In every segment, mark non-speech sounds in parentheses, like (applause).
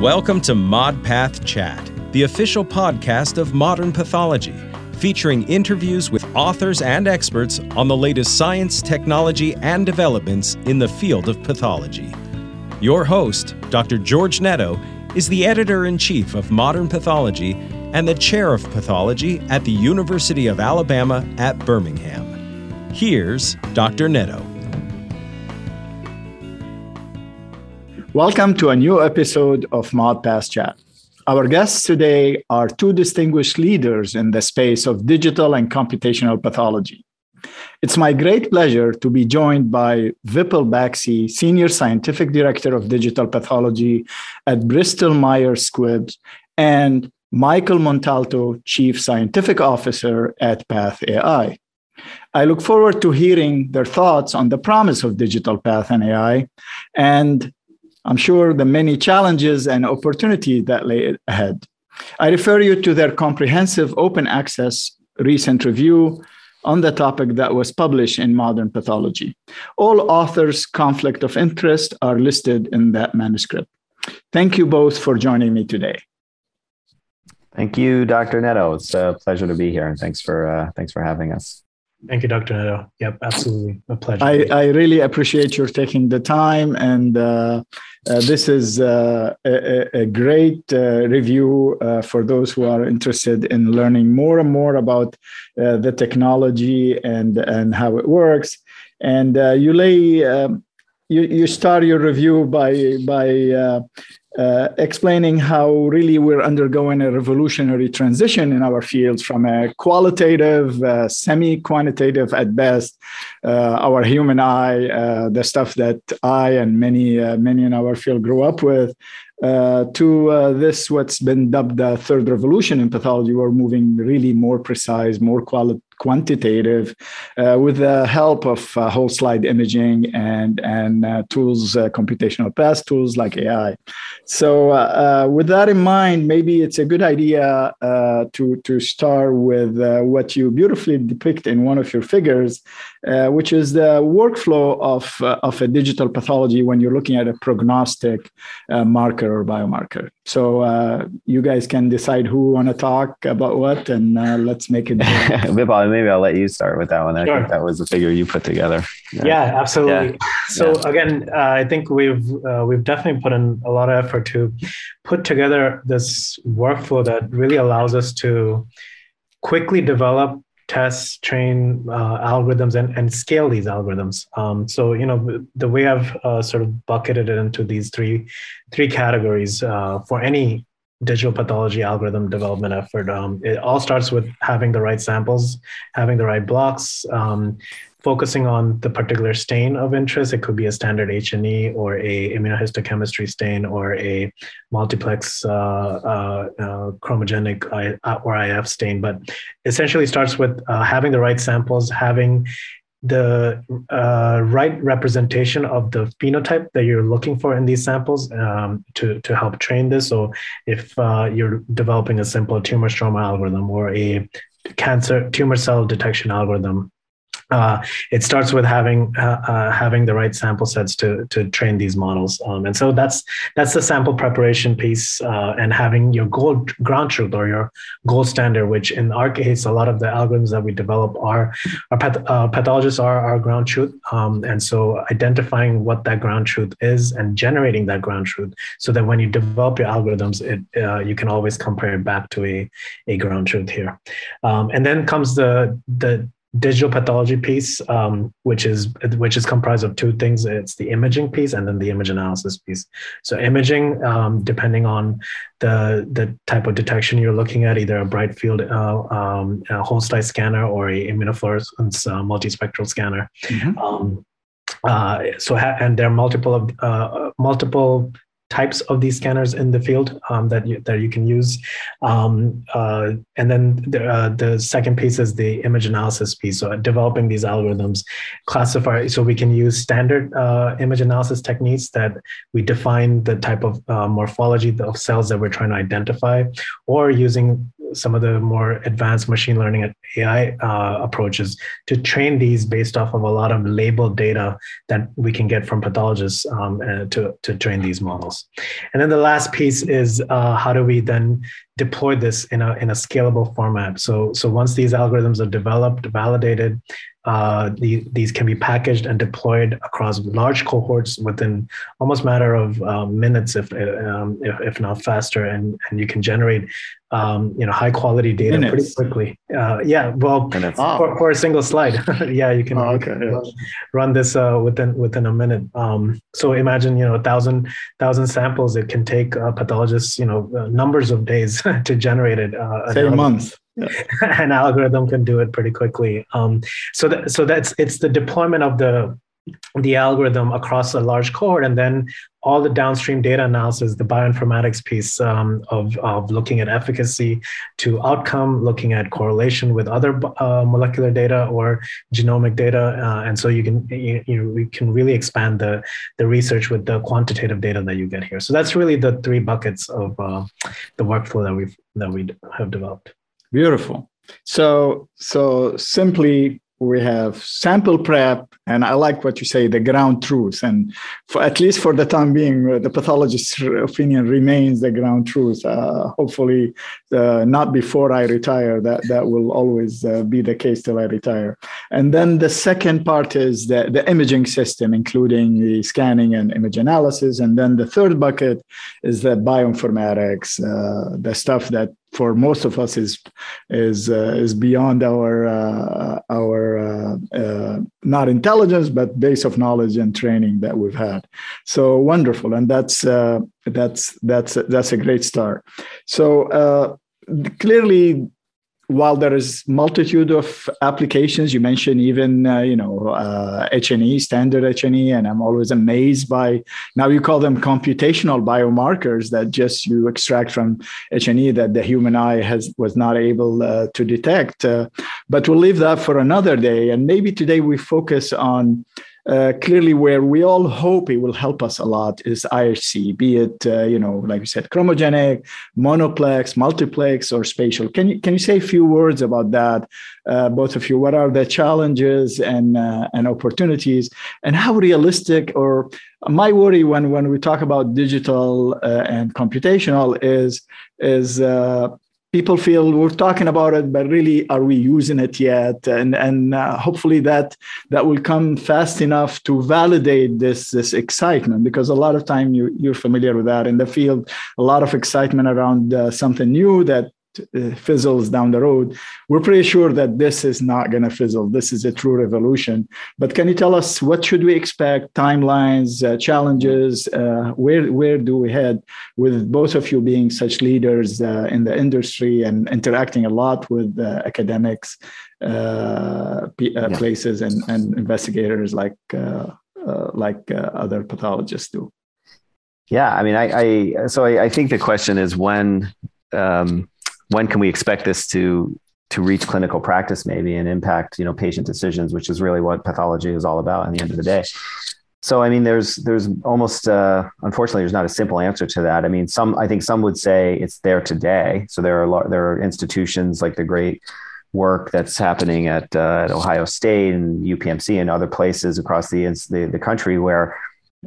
Welcome to ModPath Chat, the official podcast of modern pathology, featuring interviews with authors and experts on the latest science, technology, and developments in the field of pathology. Your host, Dr. George Netto, is the editor in chief of Modern Pathology and the chair of pathology at the University of Alabama at Birmingham. Here's Dr. Netto. Welcome to a new episode of ModPath Chat. Our guests today are two distinguished leaders in the space of digital and computational pathology. It's my great pleasure to be joined by Vipul Baxi, Senior Scientific Director of Digital Pathology at Bristol Myers Squibb, and Michael Montalto, Chief Scientific Officer at Path AI. I look forward to hearing their thoughts on the promise of digital path and AI and I'm sure the many challenges and opportunities that lay ahead. I refer you to their comprehensive open access recent review on the topic that was published in Modern Pathology. All authors' conflict of interest are listed in that manuscript. Thank you both for joining me today. Thank you, Dr. Netto. It's a pleasure to be here, and thanks for uh, thanks for having us. Thank you, Dr. Netto. Yep, absolutely. A pleasure. I, I really appreciate your taking the time. And uh, uh, this is uh, a, a, great uh, review uh, for those who are interested in learning more and more about uh, the technology and, and how it works. And you lay, um, you, you start your review by, by uh, explaining how really we're undergoing a revolutionary transition in our fields from a qualitative, uh, semi quantitative at best, uh, our human eye, uh, the stuff that I and many, uh, many in our field grew up with, to this, what's been dubbed the third revolution in pathology. We're moving really more precise, more quality quantitative uh, with the help of uh, whole slide imaging and and uh, tools uh, computational path tools like ai so uh, uh, with that in mind maybe it's a good idea to to start with what you beautifully depict in one of your figures which is the workflow of of a digital pathology when you're looking at a prognostic marker or biomarker so you guys can decide who want to talk about what and let's make it (laughs) maybe I'll let you start with that one. I sure. think that was the figure you put together. Yeah, yeah absolutely. Yeah. (laughs) So yeah. again, uh, I think we've uh, we've definitely put in a lot of effort to put together this workflow that really allows us to quickly develop test train uh, algorithms and, and scale these algorithms um, so you know the way i've uh, sort of bucketed it into these three three categories uh, for any digital pathology algorithm development effort. Um, it all starts with having the right samples, having the right blocks, um, focusing on the particular stain of interest. It could be a standard H&E or a immunohistochemistry stain or a multiplex uh, uh, uh, chromogenic I, or IF stain. But essentially starts with uh, having the right samples, having the uh, right representation of the phenotype that you're looking for in these samples um, to, to help train this. So if uh, you're developing a simple tumor stroma algorithm or a cancer tumor cell detection algorithm, uh, it starts with having uh, uh, having the right sample sets to to train these models, um, and so that's that's the sample preparation piece, uh, and having your gold ground truth or your gold standard, which in our case, a lot of the algorithms that we develop are our path, uh, pathologists are our ground truth, um, and so identifying what that ground truth is and generating that ground truth, so that when you develop your algorithms, it uh, you can always compare it back to a a ground truth here, um, and then comes the the digital pathology piece, um, which is which is comprised of two things. It's the imaging piece and then the image analysis piece. So imaging, um, depending on the the type of detection you're looking at, either a bright field uh, um, a whole slide scanner or a immunofluorescence uh, multispectral scanner. Mm-hmm. Um, uh, so ha- and there are multiple of uh, multiple types of these scanners in the field um, that you, that you can use. Um, uh, and then the, uh, the second piece is the image analysis piece. So developing these algorithms, classify so we can use standard uh, image analysis techniques that we define the type of uh, morphology of cells that we're trying to identify, or using some of the more advanced machine learning and AI uh, approaches to train these based off of a lot of labeled data that we can get from pathologists um, to, to train these models. And then the last piece is uh, how do we then deploy this in a, in a scalable format? So, so once these algorithms are developed, validated, uh, the, these can be packaged and deployed across large cohorts within almost matter of uh, minutes, if, um, if, if not faster, and and you can generate um, you know high quality data minutes. pretty quickly. Uh, yeah, well, for, for, a single slide, (laughs) yeah, you can, oh, okay, yeah. run this uh, within within a minute. Um, so imagine you know a thousand thousand samples. It can take pathologists you know uh, numbers of days (laughs) to generate it. Uh, Say a month yeah. (laughs) an algorithm can do it pretty quickly. Um, so that, so that's it's the deployment of the the algorithm across a large cohort, and then all the downstream data analysis, the bioinformatics piece um, of, of looking at efficacy to outcome, looking at correlation with other uh, molecular data or genomic data, uh, and so you can you, you, can really expand the the research with the quantitative data that you get here. So that's really the three buckets of uh, the workflow that we've that we have developed. Beautiful. So, so simply we have sample prep and i like what you say the ground truth. And for at least for the time being uh, the pathologist's opinion remains the ground truth. Uh, hopefully uh, not before i retire that that will always uh, be the case till i retire. And then the second part is the, the imaging system including the scanning and image analysis. And then the third bucket is the bioinformatics uh, the stuff that for most of us is is uh, is beyond our uh, our uh, uh, not intelligence but base of knowledge and training that we've had. So wonderful. And that's uh, that's that's that's a great start. So uh, clearly while there is multitude of applications you mentioned even uh, you know uh, h&e standard h&e and i'm always amazed by now you call them computational biomarkers that just you extract from h&e that the human eye has was not able uh, to detect uh, but we'll leave that for another day. And maybe today we focus on uh, clearly where we all hope it will help us a lot is IHC, be it uh, you know like you said chromogenic, monoplex, multiplex, or spatial. Can you can you say a few words about that, uh, both of you? What are the challenges and uh, and opportunities, and how realistic or my worry when when we talk about digital uh, and computational is is people feel we're talking about it but really are we using it yet? And and uh, hopefully that that will come fast enough to validate this this excitement because a lot of time you you're familiar with that. In the field a lot of excitement around uh, something new that fizzles down the road. We're pretty sure that this is not going to fizzle. This is a true revolution. But can you tell us what should we expect? Timelines, uh, challenges. Uh, where where do we head? With both of you being such leaders uh, in the industry and interacting a lot with uh, academics, uh, p- yeah. places, and, and investigators like like other pathologists do. Yeah, I mean, I, I so I, I, think the question is when um, when can we expect this to to reach clinical practice maybe and impact you know patient decisions which is really what pathology is all about in the end of the day. So i mean there's there's almost uh, unfortunately there's not a simple answer to that. I mean some i think some would say it's there today. So there are there are institutions like the great work that's happening at, uh, at ohio state and upmc and other places across the, the, the country where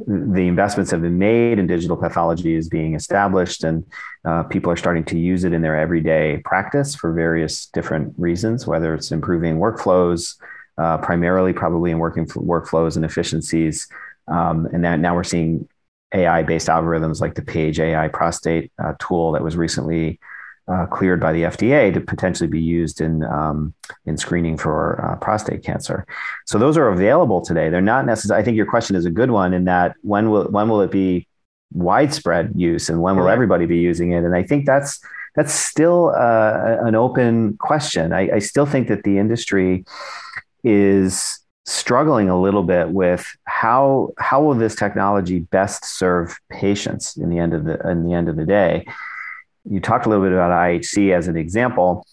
the investments have been made and digital pathology is being established and uh, people are starting to use it in their everyday practice for various different reasons whether it's improving workflows uh, primarily probably in working workflows and efficiencies. Um, and that now we're seeing ai based algorithms like the Paige AI prostate uh, tool that was recently uh, cleared by the FDA to potentially be used in um, in screening for uh, prostate cancer. So those are available today. They're not necessary. I think your question is a good one in that when will when will it be widespread use and when will everybody be using it? And I think that's that's still uh, an open question. I, I still think that the industry is struggling a little bit with how how will this technology best serve patients in the end of the in the end of the day you talked a little bit about IHC as an example.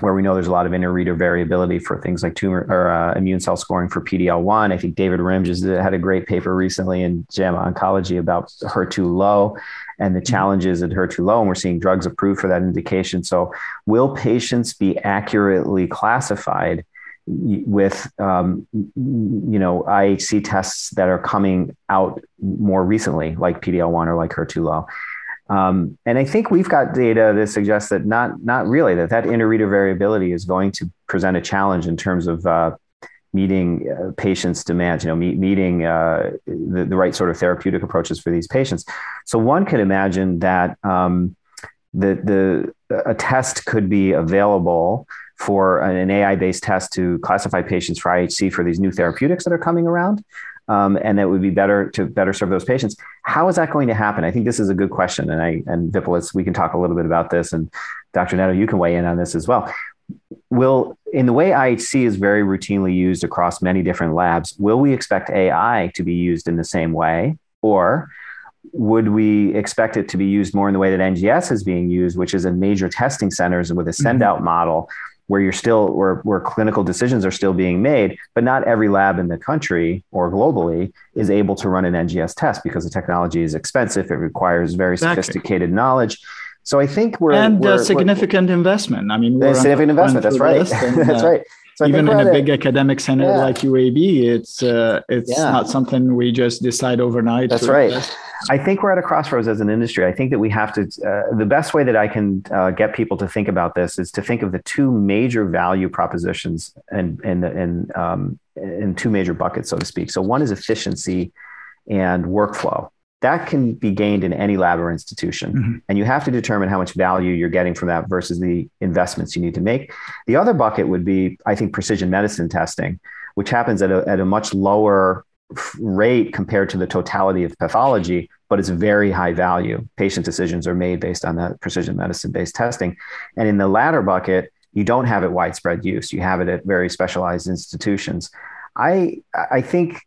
where we know there's a lot of inter-reader variability for things like tumor or uh, immune cell scoring for PD-L1. I think David Rimm just had a great paper recently in JAMA Oncology about HER2 low and the mm-hmm. challenges at HER2 low, and we're seeing drugs approved for that indication. So, will patients be accurately classified with um, you know IHC tests that are coming out more recently, like PD-L1 or like HER2 low? Um, and I think we've got data that suggests that not not really that that interreader variability is going to present a challenge in terms of uh, meeting uh, patients' demands. You know, meet, meeting uh, the, the right sort of therapeutic approaches for these patients. So one could imagine that um, the the a test could be available for an AI based test to classify patients for IHC for these new therapeutics that are coming around um, and that would be better to better serve those patients. How is that going to happen? I think this is a good question, and I and Vipul, we can talk a little bit about this, and Dr. Netto, you can weigh in on this as well. Will in the way IHC is very routinely used across many different labs, will we expect AI to be used in the same way, or would we expect it to be used more in the way that NGS is being used, which is in major testing centers and with a send out mm-hmm. model where you're still where, where clinical decisions are still being made but not every lab in the country or globally is able to run an NGS test because the technology is expensive it requires very exactly. sophisticated knowledge so I think we're and we're, significant we're, investment. I mean, we're significant investment. That's right. And, (laughs) uh, that's right. So even in a big it. academic center yeah. like UAB, it's uh, it's yeah. not something we just decide overnight. That's right. Invest. I think we're at a crossroads as an industry. I think that we have to. Uh, the best way that I can uh, get people to think about this is to think of the two major value propositions and and and um, in two major buckets, so to speak. So one is efficiency and workflow. That can be gained in any lab or institution, mm-hmm. and you have to determine how much value you're getting from that versus the investments you need to make. The other bucket would be, I think, precision medicine testing, which happens at a, at a much lower rate compared to the totality of pathology, but it's very high value. Patient decisions are made based on that precision medicine based testing. And in the latter bucket, you don't have it widespread use. You have it at very specialized institutions. I I think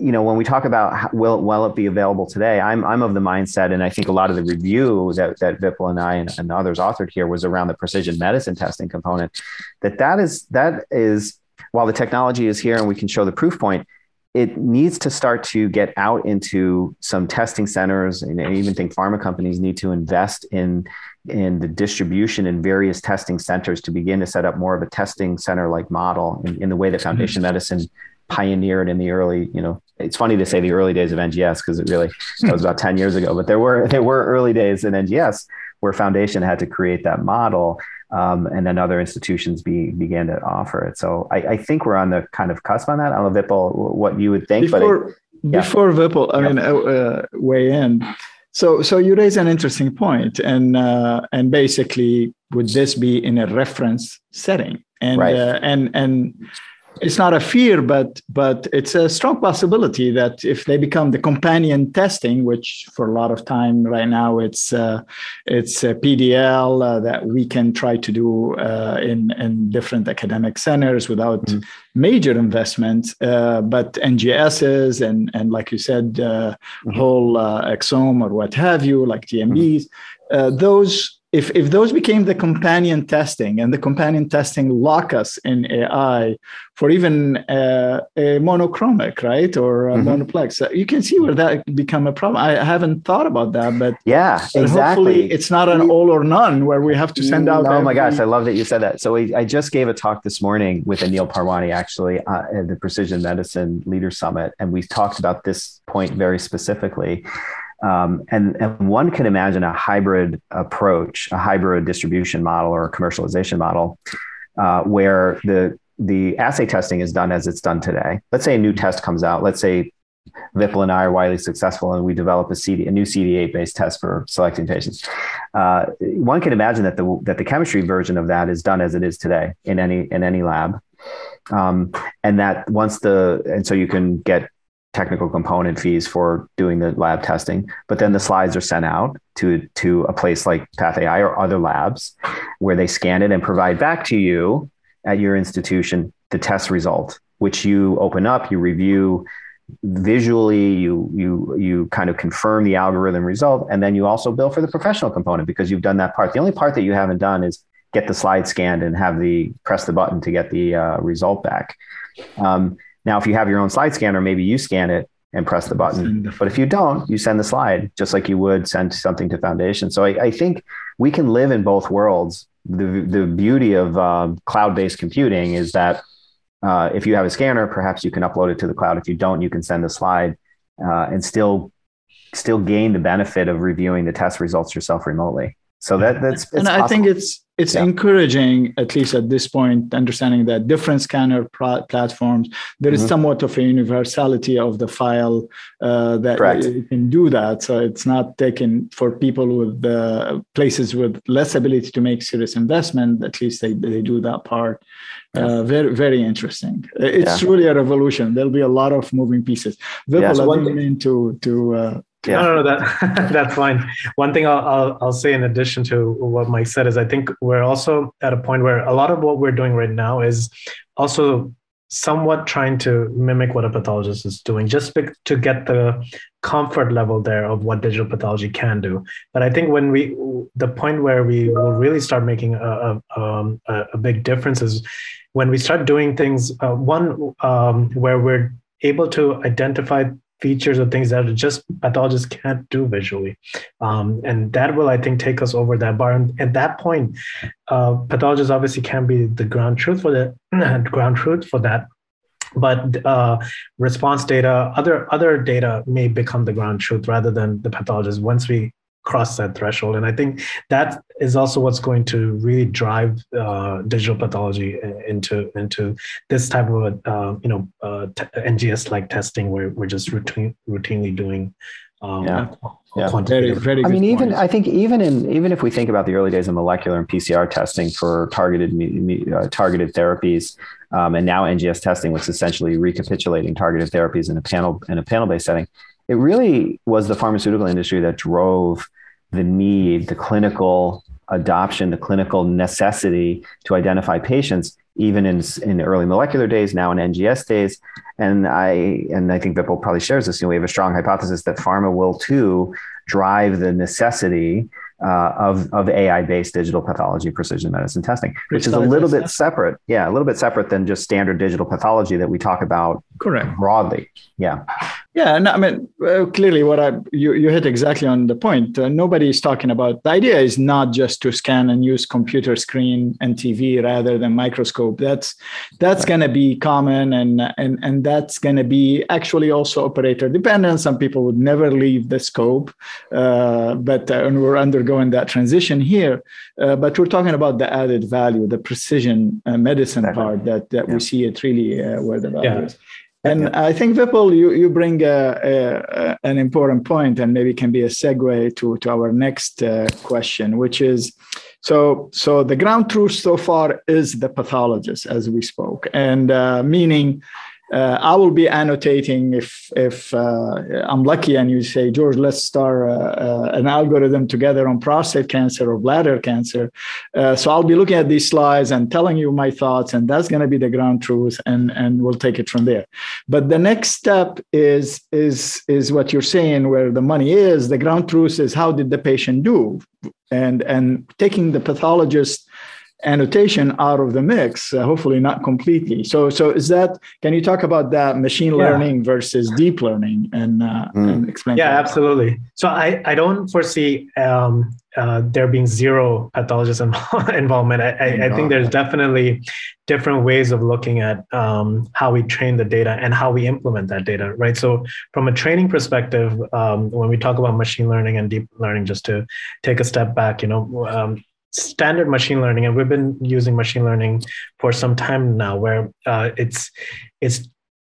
you know when we talk about how, will will it be available today, I'm I'm of the mindset, and I think a lot of the review that that Vipul and I and, and others authored here was around the precision medicine testing component. That that is that is while the technology is here and we can show the proof point, it needs to start to get out into some testing centers and I even think pharma companies need to invest in in the distribution in various testing centers to begin to set up more of a testing center like model in, in, the way that foundation mm-hmm. medicine pioneered in the early you know it's funny to say the early days of NGS because it really that (laughs) was about 10 years ago but there were there were early days in NGS where foundation had to create that model um, and then other institutions be, began to offer it. So I, I, think we're on the kind of cusp on that. I don't know, Vipul, what you would think. Before, but yeah. before Vipul, I yeah. mean, uh, uh, weigh in. So, so you raise an interesting point, and uh, and basically, would this be in a reference setting? And right. uh, and and it's not a fear, but but it's a strong possibility that if they become the companion testing, which for a lot of time right now it's uh, it's a PDL uh, that we can try to do uh, in in different academic centers without mm. major investment. uh, but NGSs and and like you said, uh, mm-hmm. whole uh, exome or what have you, like TMBs, mm-hmm. those if if those became the companion testing and the companion testing lock us in AI for even uh, a monochromic, right, or a mm-hmm. monoplex, uh, you can see where that become a problem. I haven't thought about that, but yeah, but exactly. Hopefully, it's not an all or none where we have to send out. Oh every... my gosh, I love that you said that. So we, I just gave a talk this morning with Anil Parwani actually uh, at the Precision Medicine Leader Summit, and we talked about this point very specifically. Um, and, and one can imagine a hybrid approach, a hybrid distribution model or a commercialization model, uh, where the the assay testing is done as it's done today. Let's say a new test comes out. Let's say Vipul and I are widely successful, and we develop a CD, a new CD8 based test for selecting patients. Uh, one can imagine that the that the chemistry version of that is done as it is today in any in any lab, um, and that once the and so you can get technical component fees for doing the lab testing, but then the slides are sent out to to a place like PathAI or other labs where they scan it and provide back to you at your institution the test result, which you open up, you review visually, you you you kind of confirm the algorithm result, and then you also bill for the professional component because you've done that part. The only part that you haven't done is get the slide scanned and have the press the button to get the uh, result back. Um, now, if you have your own slide scanner, maybe you scan it and press the button. But if you don't, you send the slide just like you would send something to Foundation. So I, I think we can live in both worlds. The, the beauty of um, cloud based computing is that uh, if you have a scanner, perhaps you can upload it to the cloud. If you don't, you can send the slide uh, and still still gain the benefit of reviewing the test results yourself remotely. So that that's and I think it's it's yeah. encouraging at least at this point understanding that different scanner platforms there is mm-hmm. somewhat of a universality of the file uh, that Correct. you can do that so it's not taken for people with uh, places with less ability to make serious investment at least they, they do that part yeah. uh, very very interesting it's yeah. truly a revolution there'll be a lot of moving pieces Vipul, yeah, so I didn't to to uh, yeah. No, no, no, that (laughs) that's fine. One thing I'll, I'll, I'll say in addition to what Mike said is I think we're also at a point where a lot of what we're doing right now is also somewhat trying to mimic what a pathologist is doing, just to get the comfort level there of what digital pathology can do. But I think when we the point where we will really start making a a, um, a big difference is when we start doing things. Uh, one um, where we're able to identify features or things that just pathologists can't do visually. Um, and that will, I think, take us over that bar. And at that point, uh, pathologists obviously can be the ground truth for the (clears throat) ground truth for that. But uh, response data, other other data may become the ground truth rather than the pathologist once we cross that threshold. And I think that is also what's going to really drive uh, digital pathology into into this type of a uh, you know uh, t- NGS like testing where we're just routine, routinely doing. Um, yeah. Yeah. Very, very I mean, point. even I think even in even if we think about the early days of molecular and PCR testing for targeted uh, targeted therapies, um, and now NGS testing, which is essentially recapitulating targeted therapies in a panel in a panel based setting, it really was the pharmaceutical industry that drove the need, the clinical adoption, the clinical necessity to identify patients, even in, in early molecular days, now in NGS days. And I and I think Vipul probably shares this. You know, we have a strong hypothesis that pharma will too drive the necessity uh, of, of AI-based digital pathology precision medicine testing, which is a little bit separate. Yeah, a little bit separate than just standard digital pathology that we talk about correct broadly. Yeah. Yeah, and I mean, well, clearly, what I you you hit exactly on the point. Uh, nobody is talking about the idea is not just to scan and use computer screen and TV rather than microscope. That's that's going to be common, and and and that's going to be actually also operator dependent. Some people would never leave the scope, uh, but uh, and we're undergoing that transition here. Uh, but we're talking about the added value, the precision uh, medicine part that that yeah. we see it really uh, where the value yeah. is. And yeah. I think Vipul, you you bring a, a, an important point, and maybe can be a segue to to our next uh, question, which is, so so the ground truth so far is the pathologist, as we spoke, and uh, meaning uh, I will be annotating if if uh, I'm lucky and you say George, let's start uh, uh an algorithm together on prostate cancer or bladder cancer. So I'll be looking at these slides and telling you my thoughts, and that's going to be the ground truth, and and we'll take it from there. But the next step is is is what you're saying, where the money is. The ground truth is how did the patient do, and and taking the pathologist annotation out of the mix uh, hopefully not completely. So so is that can you talk about that machine learning yeah. versus deep learning and, uh, mm. and explain yeah absolutely. So i i don't foresee um, uh, there being zero pathologist (laughs) involvement. I, I, I think there's definitely different ways of looking at um, how we train the data and how we implement that data right? So from a training perspective um, when we talk about machine learning and deep learning just to take a step back you know um, standard machine learning, and we've been using machine learning for some time now, where uh, it's it's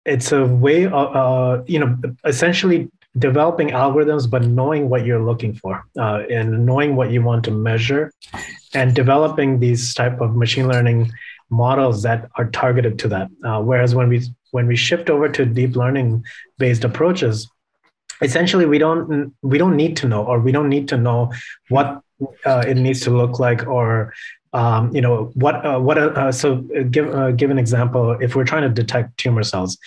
it's a way of uh, you know essentially developing algorithms, but knowing what you're looking for uh, and knowing what you want to measure, and developing these type of machine learning models that are targeted to that. Uh, whereas when we when we shift over to deep learning based approaches, essentially we don't we don't need to know or we don't need to know what uh, it needs to look like or um, you know what uh, what uh, so give uh, give an example if we're trying to detect tumor cells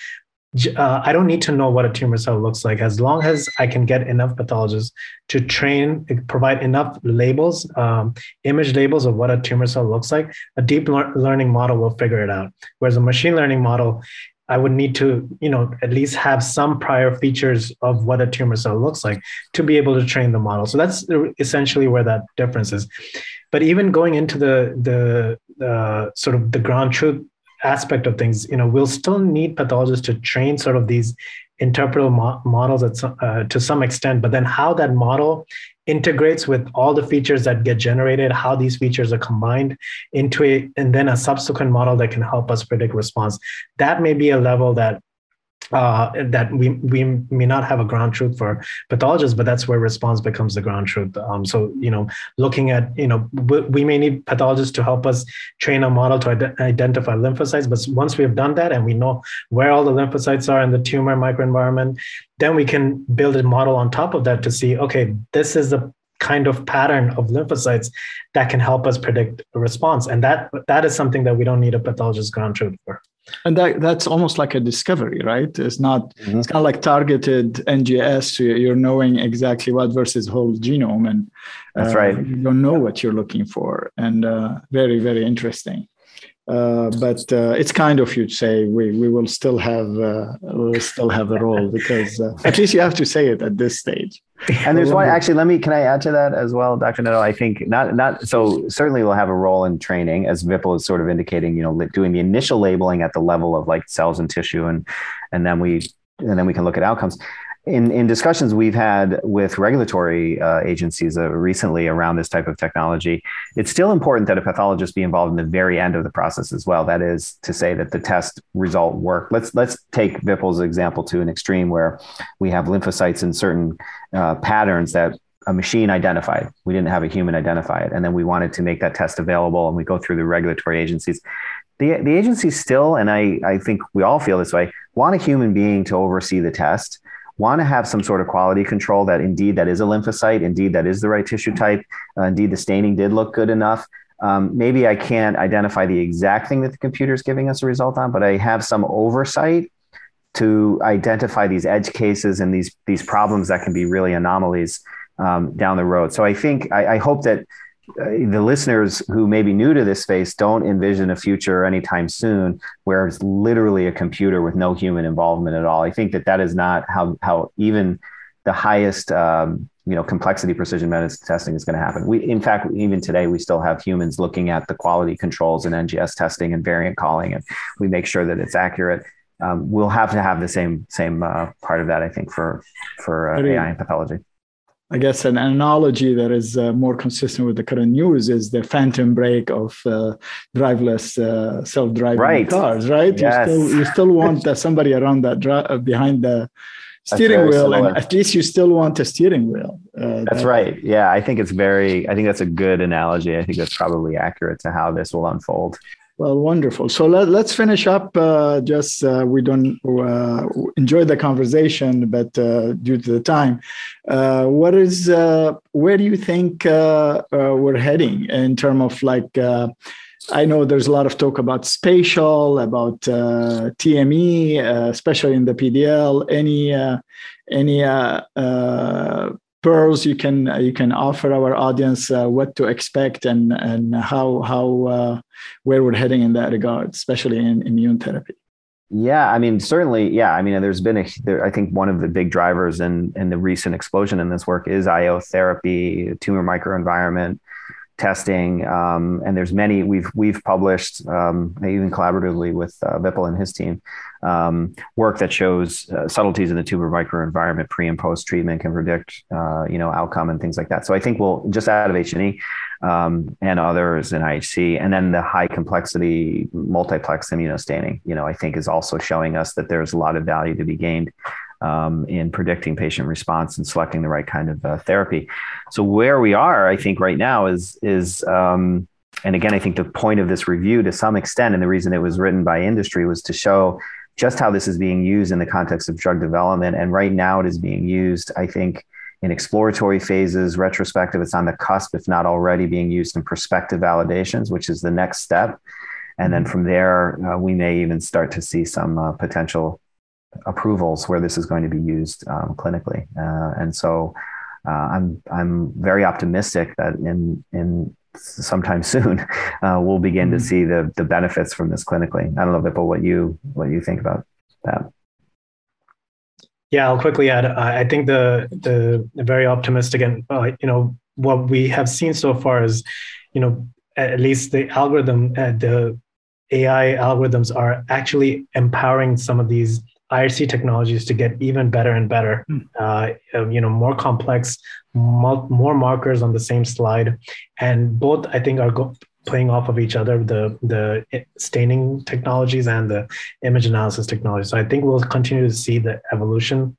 uh, I don't need to know what a tumor cell looks like as long as I can get enough pathologists to train, provide enough labels, um, image labels of what a tumor cell looks like. A deep le- learning model will figure it out. Whereas a machine learning model, I would need to, you know, at least have some prior features of what a tumor cell looks like to be able to train the model. So that's essentially where that difference is. But even going into the the uh, sort of the ground truth aspect of things, you know, we'll still need pathologists to train sort of these interpretable mo- models at some, uh, to some extent, but then how that model integrates with all the features that get generated, how these features are combined into it, and then a subsequent model that can help us predict response. That may be a level that uh, that we we may not have a ground truth for pathologists, but that's where response becomes the ground truth. Um, so you know, looking at you know, we, we, may need pathologists to help us train a model to ide- identify lymphocytes. But once we have done that and we know where all the lymphocytes are in the tumor microenvironment, then we can build a model on top of that to see, okay, this is the kind of pattern of lymphocytes that can help us predict a response, and that that is something that we don't need a pathologist ground truth for and that that's almost like a discovery right? It's not mm-hmm. it's kind of like targeted ngs so you're knowing exactly what versus whole genome and that's uh, right. you don't know what you're looking for. And uh, very very interesting uh, but uh, it's kind of you to say we we will still have uh, we'll still have a role because uh, at least you have to say it at this stage. (laughs) And there's one actually. Let me can I add to that as well, Dr. Netto? I think not not so certainly we'll have a role in training, as Vipul is sort of indicating. You know, doing the initial labeling at the level of like cells and tissue, and and then we and then we can look at outcomes in, in discussions we've had with regulatory uh, agencies uh, recently around this type of technology, it's still important that a pathologist be involved in the very end of the process as well. That is to say that the test result work. Let's let's take Vipul's example to an extreme where we have lymphocytes in certain uh, patterns that a machine identified. We didn't have a human identify it, and then we wanted to make that test available, and we go through the regulatory agencies. The, the agency still, and I, I think we all feel this way, want a human being to oversee the test want to have some sort of quality control that indeed that is a lymphocyte, indeed that is the right tissue type, uh, indeed the staining did look good enough. Um, maybe I can't identify the exact thing that the computer is giving us a result on, but I have some oversight to identify these edge cases and these these problems that can be really anomalies um, down the road. So I think I, I hope that the listeners who may be new to this space don't envision a future anytime soon where it's literally a computer with no human involvement at all. I think that that is not how how even the highest um, you know complexity precision medicine testing is going to happen. We in fact even today we still have humans looking at the quality controls in NGS testing and variant calling, and we make sure that it's accurate. Um, we'll have to have the same same uh, part of that I think for for uh, AI and pathology. I guess an analogy that is uh, more consistent with the current news is the phantom brake of uh, driveless uh, self-driving right. cars, right? Yes. You still you still want somebody around that dri- uh, behind the steering wheel, similar. and at least you still want a steering wheel. Uh, that's that, right. Yeah, I think it's very. I think that's a good analogy. I think that's probably accurate to how this will unfold. Well, wonderful. So let, us finish up. Uh, just uh, we don't uh, enjoy the conversation, but uh, due to the time, uh, what is uh, where do you think we're heading in terms of like? I know there's a lot of talk about spatial, about TME, especially in the PDL. Any any pearls you can uh, you can offer our audience uh, what to expect and and how how uh, where we're heading in that regard, especially in immune therapy. Yeah, I mean, certainly, yeah. I mean, there's been a, there, I think one of the big drivers in in the recent explosion in this work is IO therapy, tumor microenvironment testing, um, and there's many we've we've published um, even collaboratively with uh, Vipul and his team um, work that shows uh, subtleties in the tumor microenvironment pre and post treatment can predict uh, you know outcome and things like that. So I think we'll just out of H and E um, and others in IHC, and then the high complexity multiplex immunostaining. You know I think is also showing us that there's a lot of value to be gained. Um, in predicting patient response and selecting the right kind of uh, therapy. So where we are, I think right now is is um, and again, I think the point of this review to some extent, and the reason it was written by industry was to show just how this is being used in the context of drug development. And right now it is being used, I think, in exploratory phases, retrospective, it's on the cusp, if not already being used in prospective validations, which is the next step. And then mm-hmm. from there, uh, we may even start to see some uh, potential approvals where this is going to be used um, clinically. Uh, and so uh, I'm I'm very optimistic that in in sometime (laughs) soon uh, we'll begin mm-hmm. to see the the benefits from this clinically. I don't know, Vipul, what you what you think about that. Yeah, I'll quickly add. I think the the very optimistic and uh, you know what we have seen so far is, you know, at least the algorithm, uh, the AI algorithms are actually empowering some of these IHC technologies to get even better and better. Mm. Uh, um, you know, more complex, more, more, markers on the same slide, and both I think are go- playing off of each other. The the staining technologies and the image analysis technologies. So I think we'll continue to see the evolution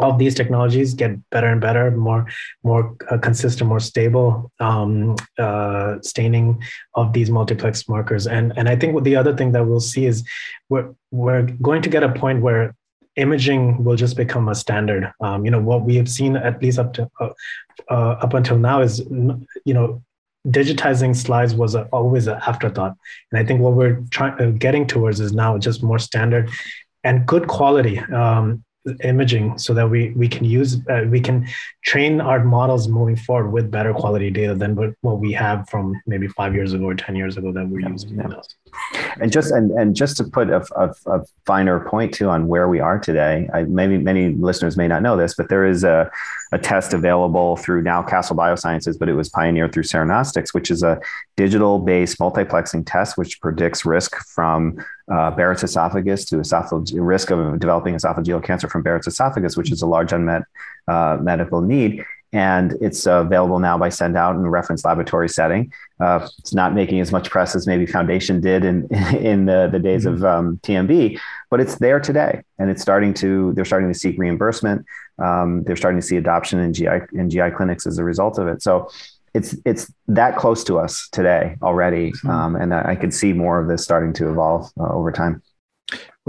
of these technologies get better and better, more more uh, consistent, more stable um, uh, staining of these multiplex markers. And and I think the other thing that we'll see is we're we're going to get a point where imaging will just become a standard. Um, you know what we have seen at least up to uh, uh up until now is you know digitizing slides was a, always an afterthought and i think what we're trying uh, getting towards is now just more standard and good quality um, imaging so that we we can use uh, we can train our models moving forward with better quality data than what, what we have from maybe five years ago or 10 years ago that we're yeah, using yeah. And just and, and just to put a, a, a, finer point too on where we are today I, maybe many listeners may not know this but there is a, a test available through now castle biosciences but it was pioneered through cernostics which is a digital based multiplexing test which predicts risk from uh, Barrett's esophagus to esophageal risk of developing esophageal cancer from Barrett's esophagus, which is a large unmet uh, medical need. And it's uh, available now by send out in a reference laboratory setting. Uh, it's not making as much press as maybe Foundation did in (laughs) in the, the days mm-hmm. of um, TMB, but it's there today, and it's starting to they're starting to seek reimbursement. Um, they're starting to see adoption in GI in GI clinics as a result of it. So it's it's that close to us today already, um, and I could see more of this starting to evolve uh, over time.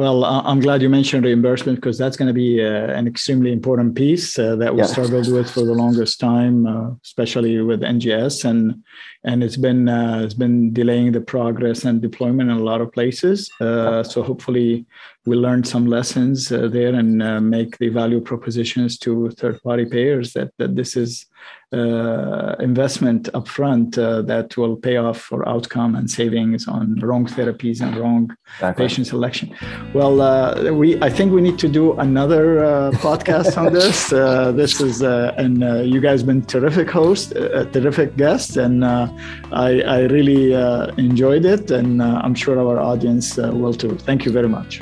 Well, I'm glad you mentioned reimbursement because that's going to be uh, an extremely important piece uh, that we yeah. struggled with for the longest time, uh, especially with NGS, and and it's been uh, it's been delaying the progress and deployment in a lot of places. Uh, so hopefully, we learned some lessons uh, there and uh, make the value propositions to third party payers that, that this is uh, investment upfront uh, that will pay off for outcome and savings on wrong therapies and wrong exactly. patient selection. Well, uh, we I think we need to do another uh, podcast on this. this is and you guys been terrific host, terrific guest, and I, I really enjoyed it, and I'm sure our audience will too. Thank you very much.